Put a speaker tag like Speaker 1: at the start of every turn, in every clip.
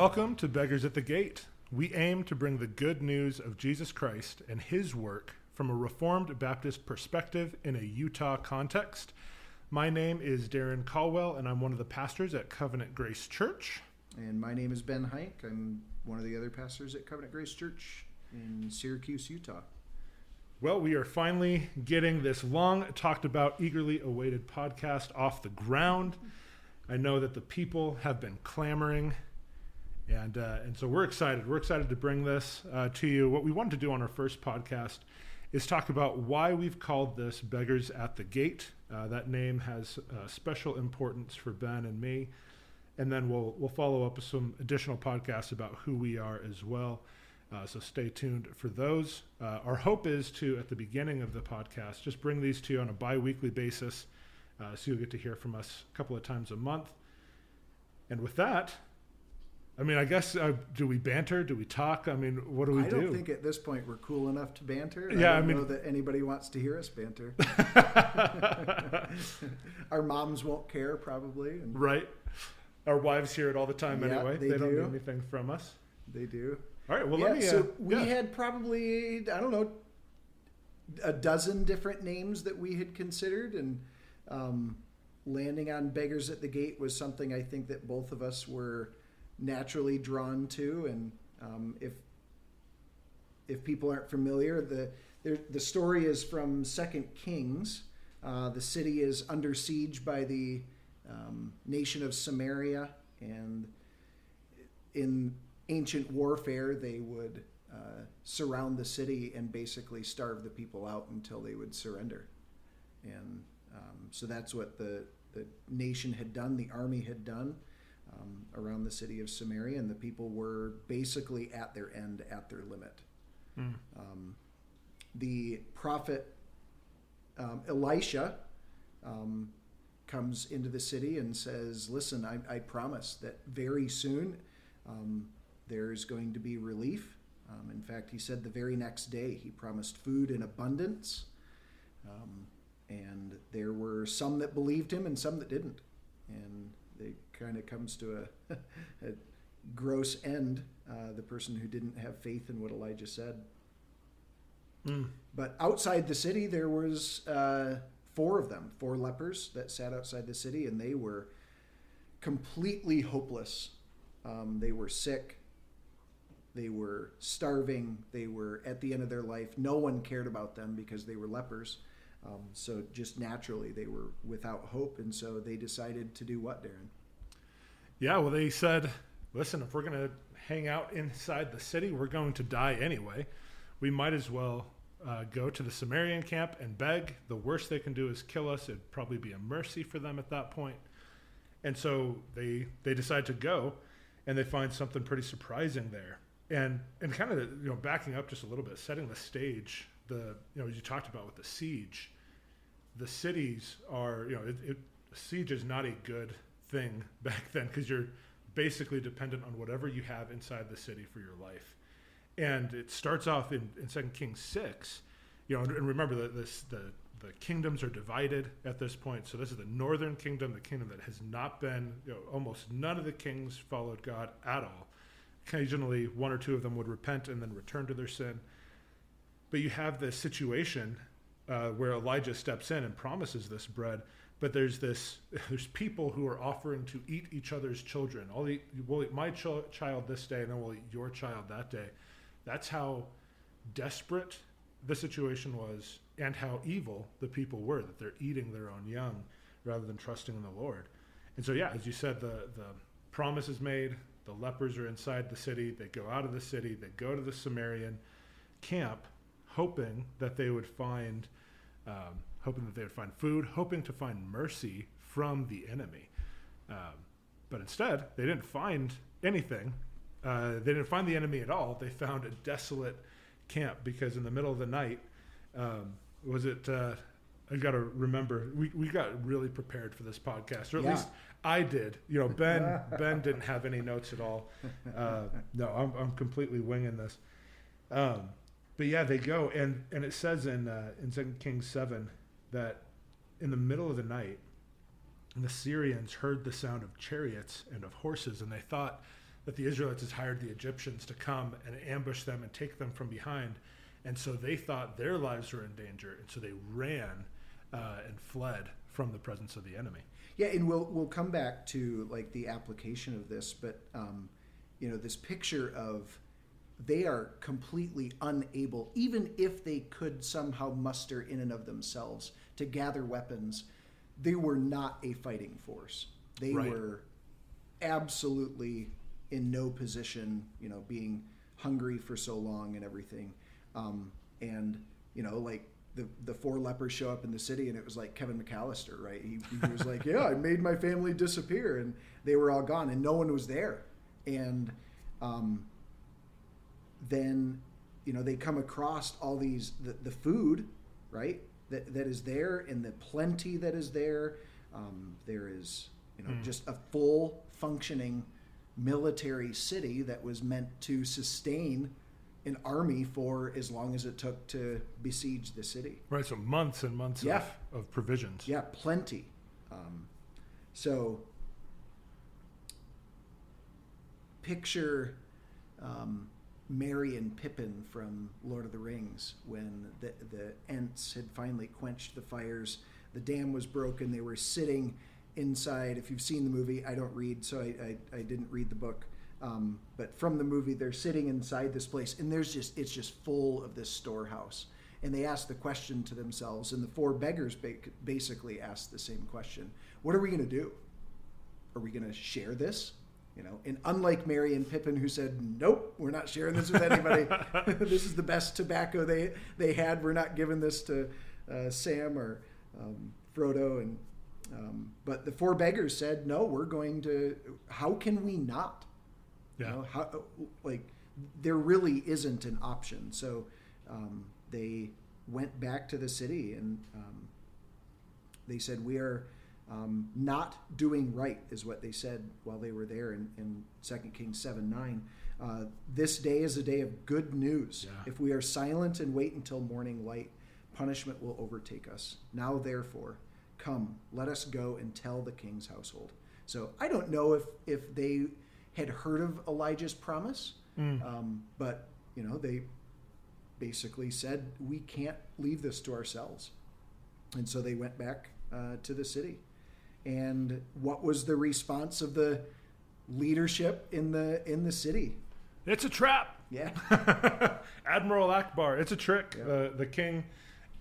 Speaker 1: Welcome to Beggars at the Gate. We aim to bring the good news of Jesus Christ and his work from a Reformed Baptist perspective in a Utah context. My name is Darren Colwell, and I'm one of the pastors at Covenant Grace Church.
Speaker 2: And my name is Ben Hyink. I'm one of the other pastors at Covenant Grace Church in Syracuse, Utah.
Speaker 1: Well, we are finally getting this long talked about, eagerly awaited podcast off the ground. I know that the people have been clamoring, and uh, and so we're excited. We're excited to bring this uh, to you. What we wanted to do on our first podcast is talk about why we've called this "Beggars at the Gate." Uh, that name has uh, special importance for Ben and me, and then we'll we'll follow up with some additional podcasts about who we are as well. Uh, so stay tuned for those. Uh, our hope is to, at the beginning of the podcast, just bring these to you on a bi weekly basis. So you'll get to hear from us a couple of times a month. And with that, I mean, I guess, uh, do we banter? Do we talk? I mean, what do we do?
Speaker 2: I
Speaker 1: do?
Speaker 2: don't think at this point we're cool enough to banter.
Speaker 1: Yeah,
Speaker 2: I,
Speaker 1: I
Speaker 2: don't
Speaker 1: mean-
Speaker 2: know that anybody wants to hear us banter. Our moms won't care probably, and
Speaker 1: right? Our wives hear it all the time
Speaker 2: Yeah,
Speaker 1: anyway.
Speaker 2: they
Speaker 1: don't
Speaker 2: do.
Speaker 1: need anything from us.
Speaker 2: they do.
Speaker 1: All right, well,
Speaker 2: yeah,
Speaker 1: let me.
Speaker 2: so
Speaker 1: uh,
Speaker 2: we
Speaker 1: yeah.
Speaker 2: had probably I don't know a dozen different names that we had considered, and um, landing on "Beggars at the Gate" was something I think that both of us were naturally drawn to. And um, if if people aren't familiar, the the story is from Second Kings. Uh, the city is under siege by the um, nation of Samaria, and in ancient warfare, they would uh, surround the city and basically starve the people out until they would surrender. And um, so that's what the, the nation had done, the army had done um, around the city of Samaria, and the people were basically at their end, at their limit.
Speaker 1: Mm.
Speaker 2: Um, the prophet um, Elisha um, comes into the city and says, Listen, I, I promise that very soon um, there's going to be relief. Um, in fact, he said the very next day he promised food in abundance. Um, and there were some that believed him and some that didn't. And kind of comes to a, a gross end, uh, the person who didn't have faith in what Elijah said.
Speaker 1: Mm.
Speaker 2: But outside the city, there was uh, four of them, four lepers that sat outside the city, and they were completely hopeless. Um, they were sick. They were starving. They were at the end of their life. No one cared about them because they were lepers. Um, so just naturally, they were without hope, and so they decided to do what, Darren?
Speaker 1: Yeah, well, they said, listen, if we're going to hang out inside the city, we're going to die anyway. We might as well uh, go to the Sumerian camp and beg. The worst they can do is kill us. It'd probably be a mercy for them at that point. And so they they decide to go, and they find something pretty surprising there. And and kind of you know backing up just a little bit, setting the stage. The you know you talked about with the siege, the cities are you know it, it siege is not a good thing back then because you're basically dependent on whatever you have inside the city for your life. And it starts off in, in Second Kings six, you know, and, and remember that this the the kingdoms are divided at this point. So this is the northern kingdom, the kingdom that has not been, you know, almost none of the kings followed God at all. Occasionally, one or two of them would repent and then return to their sin. But you have this situation uh, where Elijah steps in and promises this bread, but there's this there's people who are offering to eat each other's children. I'll eat, we'll eat my ch- child this day, and then we'll eat your child that day. That's how desperate the situation was, and how evil the people were that they're eating their own young rather than trusting in the Lord. And so, yeah, as you said, the the promise is made. The lepers are inside the city. They go out of the city. They go to the Sumerian camp, hoping that they would find, um, hoping that they would find food, hoping to find mercy from the enemy. Um, but instead, they didn't find anything. Uh, they didn't find the enemy at all. They found a desolate camp because in the middle of the night, um, was it? Uh, I got to remember we, we got really prepared for this podcast, or at
Speaker 2: Yeah.
Speaker 1: least I did. You know, Ben Ben didn't have any notes at all. Uh, no, I'm I'm completely winging this. Um, but yeah, they go and and it says in uh, in Second Kings seven that in the middle of the night, the Syrians heard the sound of chariots and of horses, and they thought that the Israelites had hired the Egyptians to come and ambush them and take them from behind. And so they thought their lives were in danger. And so they ran uh, and fled from the presence of the enemy.
Speaker 2: Yeah, and we'll we'll come back to like the application of this, but um, you know, this picture of they are completely unable, even if they could somehow muster in and of themselves to gather weapons, they were not a fighting force. They
Speaker 1: Right.
Speaker 2: were absolutely in no position, you know, being hungry for so long and everything. Um, and, you know, like the, the four lepers show up in the city and it was like Kevin McAllister, right? He, he was like, yeah, I made my family disappear and they were all gone and no one was there. And, um, then you know they come across all these the, the food right that, that is there and the plenty that is there um, there is you know
Speaker 1: Mm.
Speaker 2: just a full functioning military city that was meant to sustain an army for as long as it took to besiege the city
Speaker 1: Right. So months and months
Speaker 2: Yeah.
Speaker 1: of, of provisions.
Speaker 2: yeah plenty um, so picture um, Merry and Pippin from Lord of the Rings when the, the Ents had finally quenched the fires. The dam was broken. They were sitting inside. If you've seen the movie, I don't read, so I, I, I didn't read the book. Um, but from the movie, they're sitting inside this place, and there's just it's just full of this storehouse. And they ask the question to themselves, and the four beggars ba- basically ask the same question: What are we going to do? Are we going to share this? You know, and unlike Merry and Pippin, who said, "Nope, we're not sharing this with anybody. this is the best tobacco they they had. We're not giving this to uh, Sam or um, Frodo." And um, but the four beggars said, "No, we're going to. How can we not?
Speaker 1: Yeah.
Speaker 2: You know, how like there really isn't an option." So um, they went back to the city and um, they said, "We are." Um, not doing right is what they said while they were there in, in 2 Kings 7 9. Uh, this day is a day of good news.
Speaker 1: Yeah.
Speaker 2: If we are silent and wait until morning light, punishment will overtake us. Now, therefore, come, let us go and tell the king's household. So I don't know if, if they had heard of Elijah's promise,
Speaker 1: Mm.
Speaker 2: um, but you know they basically said we can't leave this to ourselves, and so they went back uh, to the city. And what was the response of the leadership in the in the city?
Speaker 1: It's a trap.
Speaker 2: Yeah,
Speaker 1: Admiral Ackbar. It's a trick.
Speaker 2: Yeah.
Speaker 1: Uh, the king,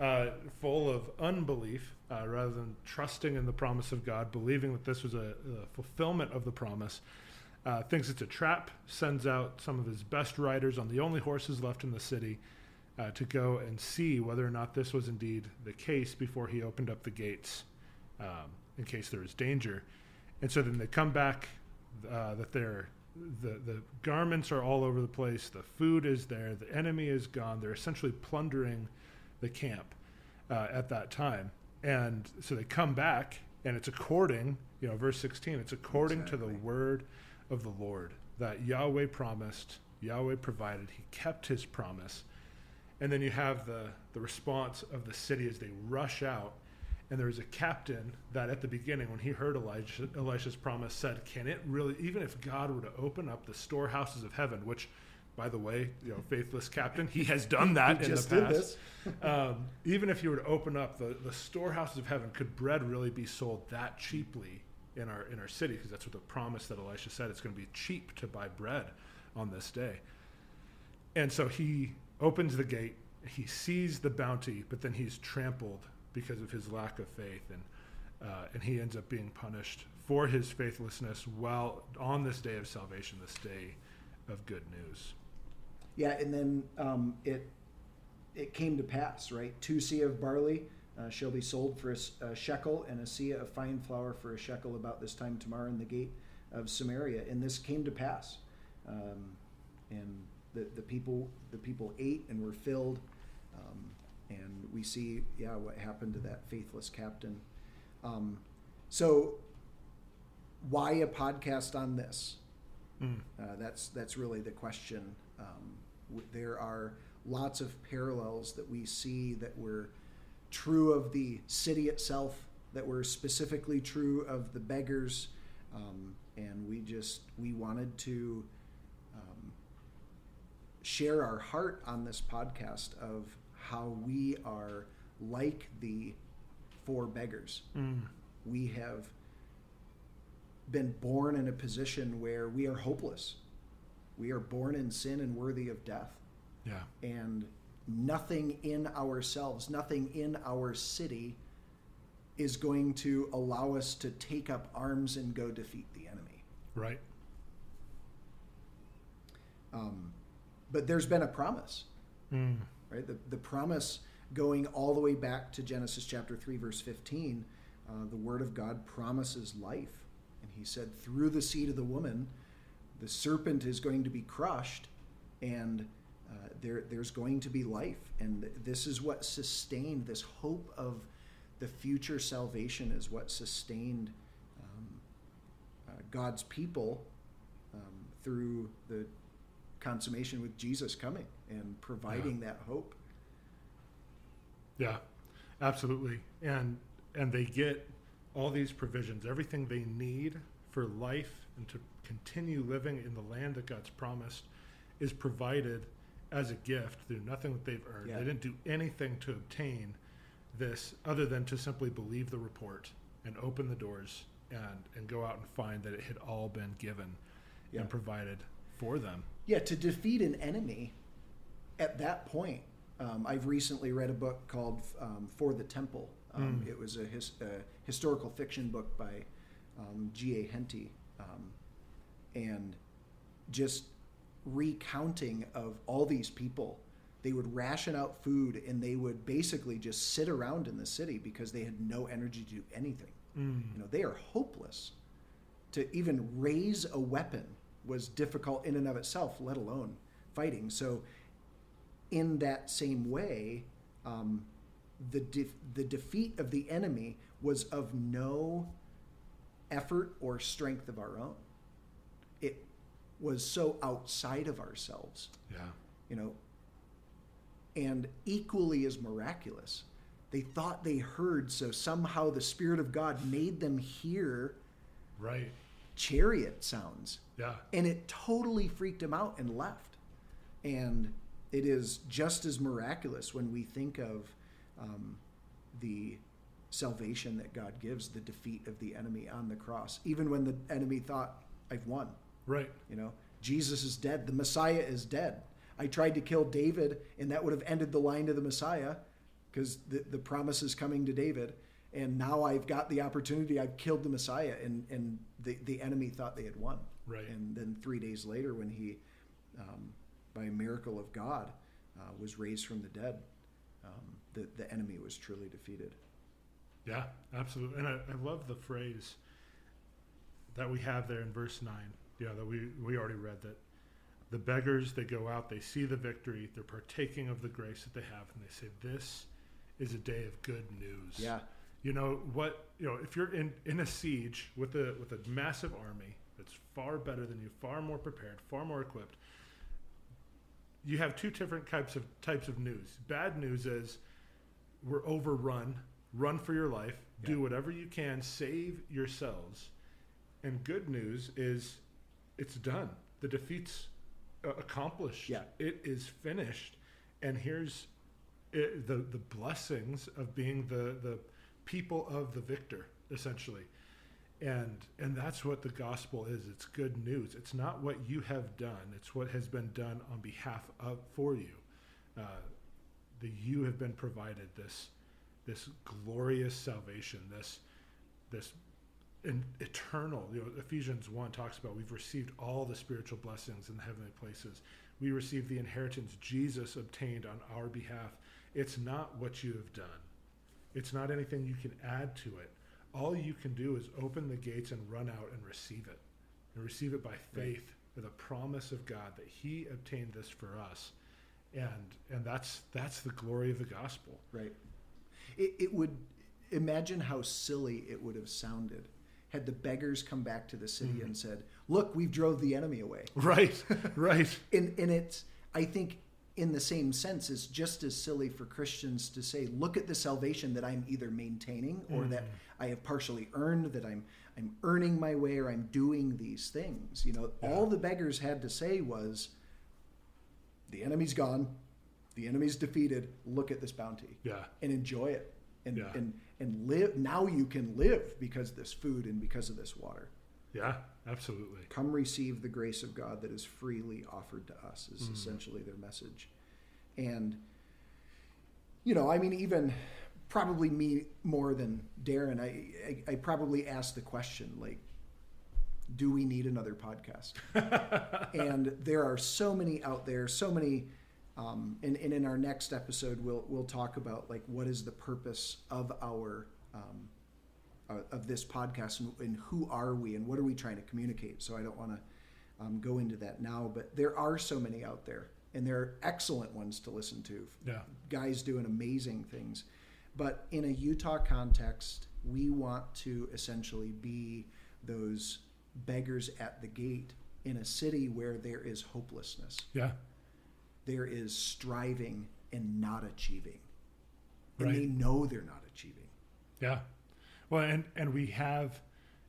Speaker 1: uh, full of unbelief, uh, rather than trusting in the promise of God, believing that this was a, a fulfillment of the promise, uh, thinks it's a trap, sends out some of his best riders on the only horses left in the city uh, to go and see whether or not this was indeed the case before he opened up the gates um, in case there is danger. And so then they come back uh, that they're the the garments are all over the place. The food is there. The enemy is gone. They're essentially plundering the camp uh, at that time. And so they come back, and it's according, you know, verse sixteen. It's according to the word of the Lord that Yahweh promised. Yahweh provided. He kept His promise. And then you have the the response of the city as they rush out. And there's a captain that at the beginning, when he heard Elijah, Elisha's promise, said, "Can it really, even if God were to open up the storehouses of heaven, which, by the way, you know, faithless captain, he has done that in the past. um, even if you were to open up the, the storehouses of heaven, could bread really be sold that cheaply in our in our city? Because that's what the promise that Elisha said. It's going to be cheap to buy bread on this day. And so he opens the gate. He sees the bounty, but then he's trampled because of his lack of faith, and uh, and he ends up being punished for his faithlessness while on this day of salvation, this day of good news.
Speaker 2: yeah, and then um, it it came to pass, right? Two seah of barley uh, shall be sold for a, shekel, and a seah of fine flour for a shekel. About this time tomorrow in the gate of Samaria, and this came to pass, um, and the the people the people ate and were filled. Um, and we see, yeah, what happened to that faithless captain. Um, so, why a podcast on this?
Speaker 1: Mm.
Speaker 2: Uh, that's that's really the question. Um, w- there are lots of parallels that we see that were true of the city itself, that were specifically true of the beggars, Um, and we just we wanted to um, share our heart on this podcast of how we are like the four beggars.
Speaker 1: Mm.
Speaker 2: We have been born in a position where we are hopeless. We are born in sin and worthy of death.
Speaker 1: Yeah.
Speaker 2: And nothing in ourselves, nothing in our city is going to allow us to take up arms and go defeat the enemy.
Speaker 1: Right.
Speaker 2: Um, but there's been a promise,
Speaker 1: Mm.
Speaker 2: Right? The, the promise going all the way back to Genesis chapter 3, verse 15, uh, the word of God promises life. And he said, through the seed of the woman, the serpent is going to be crushed and uh, there, there's going to be life. And th- this is what sustained this hope of the future salvation, is what sustained um, uh, God's people um, through the consummation with Jesus coming and providing that hope.
Speaker 1: Yeah, absolutely. And and they get all these provisions, everything they need for life and to continue living in the land that God's promised is provided as a gift through nothing that they've earned.
Speaker 2: Yeah.
Speaker 1: They didn't do anything to obtain this other than to simply believe the report and open the doors and and go out and find that it had all been given
Speaker 2: Yeah.
Speaker 1: and provided for them.
Speaker 2: Yeah, to defeat an enemy at that point. Um, I've recently read a book called um, For the Temple. Um,
Speaker 1: Mm.
Speaker 2: It was a, his, a historical fiction book by um, G.A. Henty. Um, and just recounting of all these people. They would ration out food and they would basically just sit around in the city because they had no energy to do anything.
Speaker 1: Mm.
Speaker 2: You know, they are hopeless. To even raise a weapon was difficult in and of itself, let alone fighting. So, in that same way, um, the de- the defeat of the enemy was of no effort or strength of our own. It was so outside of ourselves
Speaker 1: Yeah.
Speaker 2: you know, and equally as miraculous. They thought they heard, so somehow the Spirit of God made them hear
Speaker 1: Right.
Speaker 2: Chariot sounds.
Speaker 1: Yeah.
Speaker 2: And it totally freaked him out and left. And it is just as miraculous when we think of um, the salvation that God gives, the defeat of the enemy on the cross, even when the enemy thought, I've won.
Speaker 1: Right.
Speaker 2: You know, Jesus is dead. The Messiah is dead. I tried to kill David, and that would have ended the line to the Messiah because the, the promise is coming to David. And now I've got the opportunity. I've killed the Messiah, and, and the, the enemy thought they had won.
Speaker 1: Right.
Speaker 2: And then three days later, when he, um, by a miracle of God, uh, was raised from the dead, um, the, the enemy was truly defeated.
Speaker 1: Yeah, absolutely. And I, I love the phrase that we have there in verse 9. Yeah, that we, we already read that the beggars, they go out, they see the victory, they're partaking of the grace that they have, and they say, This is a day of good news.
Speaker 2: Yeah.
Speaker 1: You know, what, you know, if you're in, in a siege with a, with a massive army that's far better than you, far more prepared, far more equipped, you have two different types of types of news. Bad news is we're overrun. Run for your life. Do whatever you can. Save yourselves. And good news is it's done. The defeat's uh, accomplished.
Speaker 2: Yeah.
Speaker 1: It is finished. And here's it, the the blessings of being the the people of the victor, essentially. And and that's what the gospel is. It's good news. It's not what you have done. It's what has been done on behalf of for you. Uh, that you have been provided this this glorious salvation. This this eternal. You know, Ephesians one talks about we've received all the spiritual blessings in the heavenly places. We receive the inheritance Jesus obtained on our behalf. It's not what you have done. It's not anything you can add to it. All you can do is open the gates and run out and receive it. And receive it by faith for the promise of God that He obtained this for us. And and that's that's the glory of the gospel.
Speaker 2: Right. It, it would imagine how silly it would have sounded had the beggars come back to the city
Speaker 1: Mhm.
Speaker 2: and said, "Look, we've drove the enemy away."
Speaker 1: Right, right.
Speaker 2: And and it's I think in the same sense, it's just as silly for Christians to say, "Look at the salvation that I'm either maintaining or that mm-hmm. I have partially earned, that I'm I'm earning my way, or I'm doing these things." You know,
Speaker 1: Yeah.
Speaker 2: all the beggars had to say was, "The enemy's gone, the enemy's defeated. Look at this bounty
Speaker 1: Yeah.
Speaker 2: and enjoy it, and
Speaker 1: Yeah.
Speaker 2: and and live. Now you can live because of this food and because of this water."
Speaker 1: Yeah. Absolutely.
Speaker 2: come receive the grace of God that is freely offered to us is
Speaker 1: Mm.
Speaker 2: essentially their message. And you know, I mean even probably me more than Darren, I, I, I probably asked the question like do we need another podcast? and there are so many out there, so many um, and, and in our next episode we'll we'll talk about like what is the purpose of our um, uh, of this podcast and, and who are we and what are we trying to communicate. So I don't want to um, go into that now, but there are so many out there, and there are excellent ones to listen to.
Speaker 1: Yeah.
Speaker 2: Guys doing amazing things, but in a Utah context, we want to essentially be those beggars at the gate in a city where there is hopelessness,
Speaker 1: Yeah.
Speaker 2: there is striving and not achieving, and
Speaker 1: Right.
Speaker 2: they know they're not achieving.
Speaker 1: Yeah. Well, and and we have,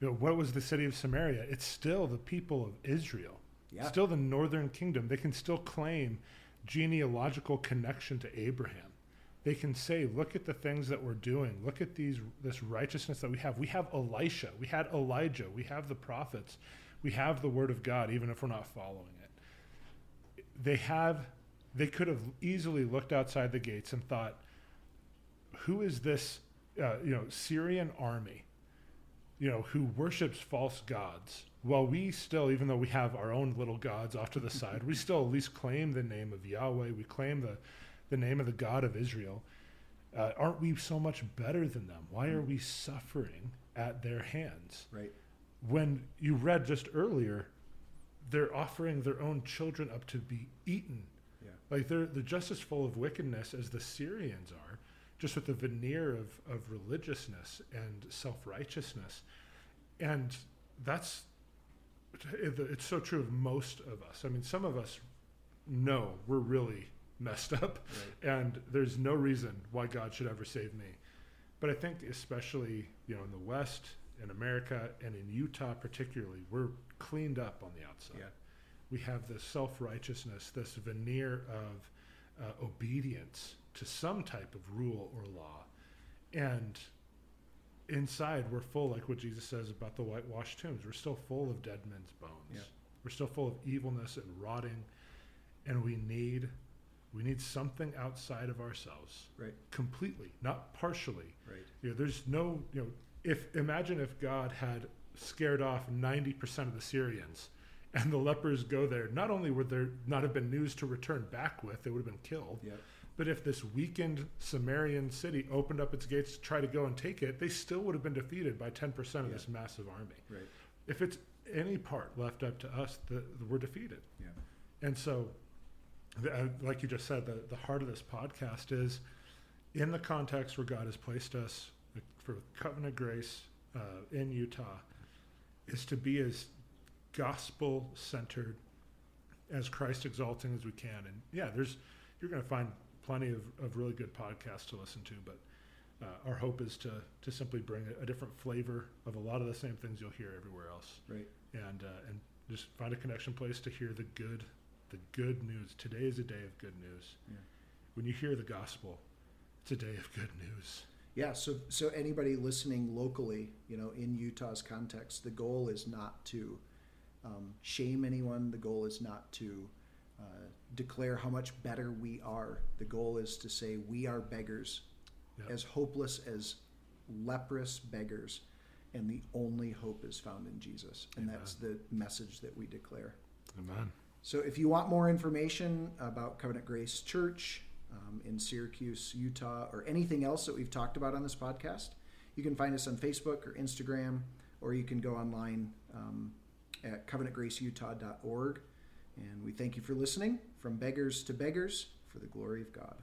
Speaker 1: you know, what was the city of Samaria? It's still the people of Israel.
Speaker 2: Yeah.
Speaker 1: Still the northern kingdom. They can still claim genealogical connection to Abraham. They can say, look at the things that we're doing. Look at these this righteousness that we have. We have Elisha. We had Elijah. We have the prophets. We have the word of God, even if we're not following it. They have they could have easily looked outside the gates and thought, who is this uh, you know Syrian army you know who worships false gods. While we still even though we have our own little gods off to the side we still at least claim the name of Yahweh. We claim the the name of the God of Israel. Uh, aren't we so much better than them? Why are we suffering at their hands?
Speaker 2: Right.
Speaker 1: when you read just earlier they're offering their own children up to be eaten.
Speaker 2: Yeah.
Speaker 1: like they're they're just as full of wickedness as the Syrians are, just with the veneer of, of religiousness and self righteousness, and that's it's so true of most of us. I mean, some of us know we're really messed up, and there's no reason why God should ever save me. But I think, especially you know, in the West, in America, and in Utah particularly, we're cleaned up on the outside
Speaker 2: Yeah.
Speaker 1: we have this self righteousness, this veneer of uh, obedience to some type of rule or law. And inside, we're full, like what Jesus says about the whitewashed tombs, we're still full of dead men's bones.
Speaker 2: Yeah.
Speaker 1: We're still full of evilness and rotting. And we need. We need something outside of ourselves,
Speaker 2: Right.
Speaker 1: completely, not partially.
Speaker 2: Right.
Speaker 1: You know, there's no, you know, if imagine if God had scared off 90% of the Syrians and the lepers go there, not only would there not have been news to return back with, they would have been killed,
Speaker 2: Yep.
Speaker 1: But if this weakened Samarian city opened up its gates to try to go and take it, they still would have been defeated by 10% of
Speaker 2: Yeah.
Speaker 1: this massive army.
Speaker 2: Right.
Speaker 1: If it's any part left up to us, the, we're defeated.
Speaker 2: Yeah.
Speaker 1: And so, the, uh, like you just said, the, the heart of this podcast is in the context where God has placed us for covenant grace uh, in Utah, is to be as gospel centered, as Christ exalting as we can. And yeah, there's you're going to find plenty of, of really good podcasts to listen to, but uh, our hope is to to simply bring a, a different flavor of a lot of the same things you'll hear everywhere else
Speaker 2: Right.
Speaker 1: and uh, and just find a connection place to hear the good the good news. Today is a day of good news.
Speaker 2: Yeah.
Speaker 1: When you hear the gospel, it's a day of good news.
Speaker 2: Yeah. So, so anybody listening locally, you know, in Utah's context, the goal is not to um, shame anyone. The goal is not to uh, declare how much better we are. The goal is to say we are beggars,
Speaker 1: Yep.
Speaker 2: as hopeless as leprous beggars, and the only hope is found in Jesus, and
Speaker 1: Amen.
Speaker 2: that's the message that we declare.
Speaker 1: Amen.
Speaker 2: So, if you want more information about Covenant Grace Church um, in Syracuse, Utah, or anything else that we've talked about on this podcast, you can find us on Facebook or Instagram, or you can go online um, at covenantgraceutah.org. And we thank you for listening from beggars to beggars for the glory of God.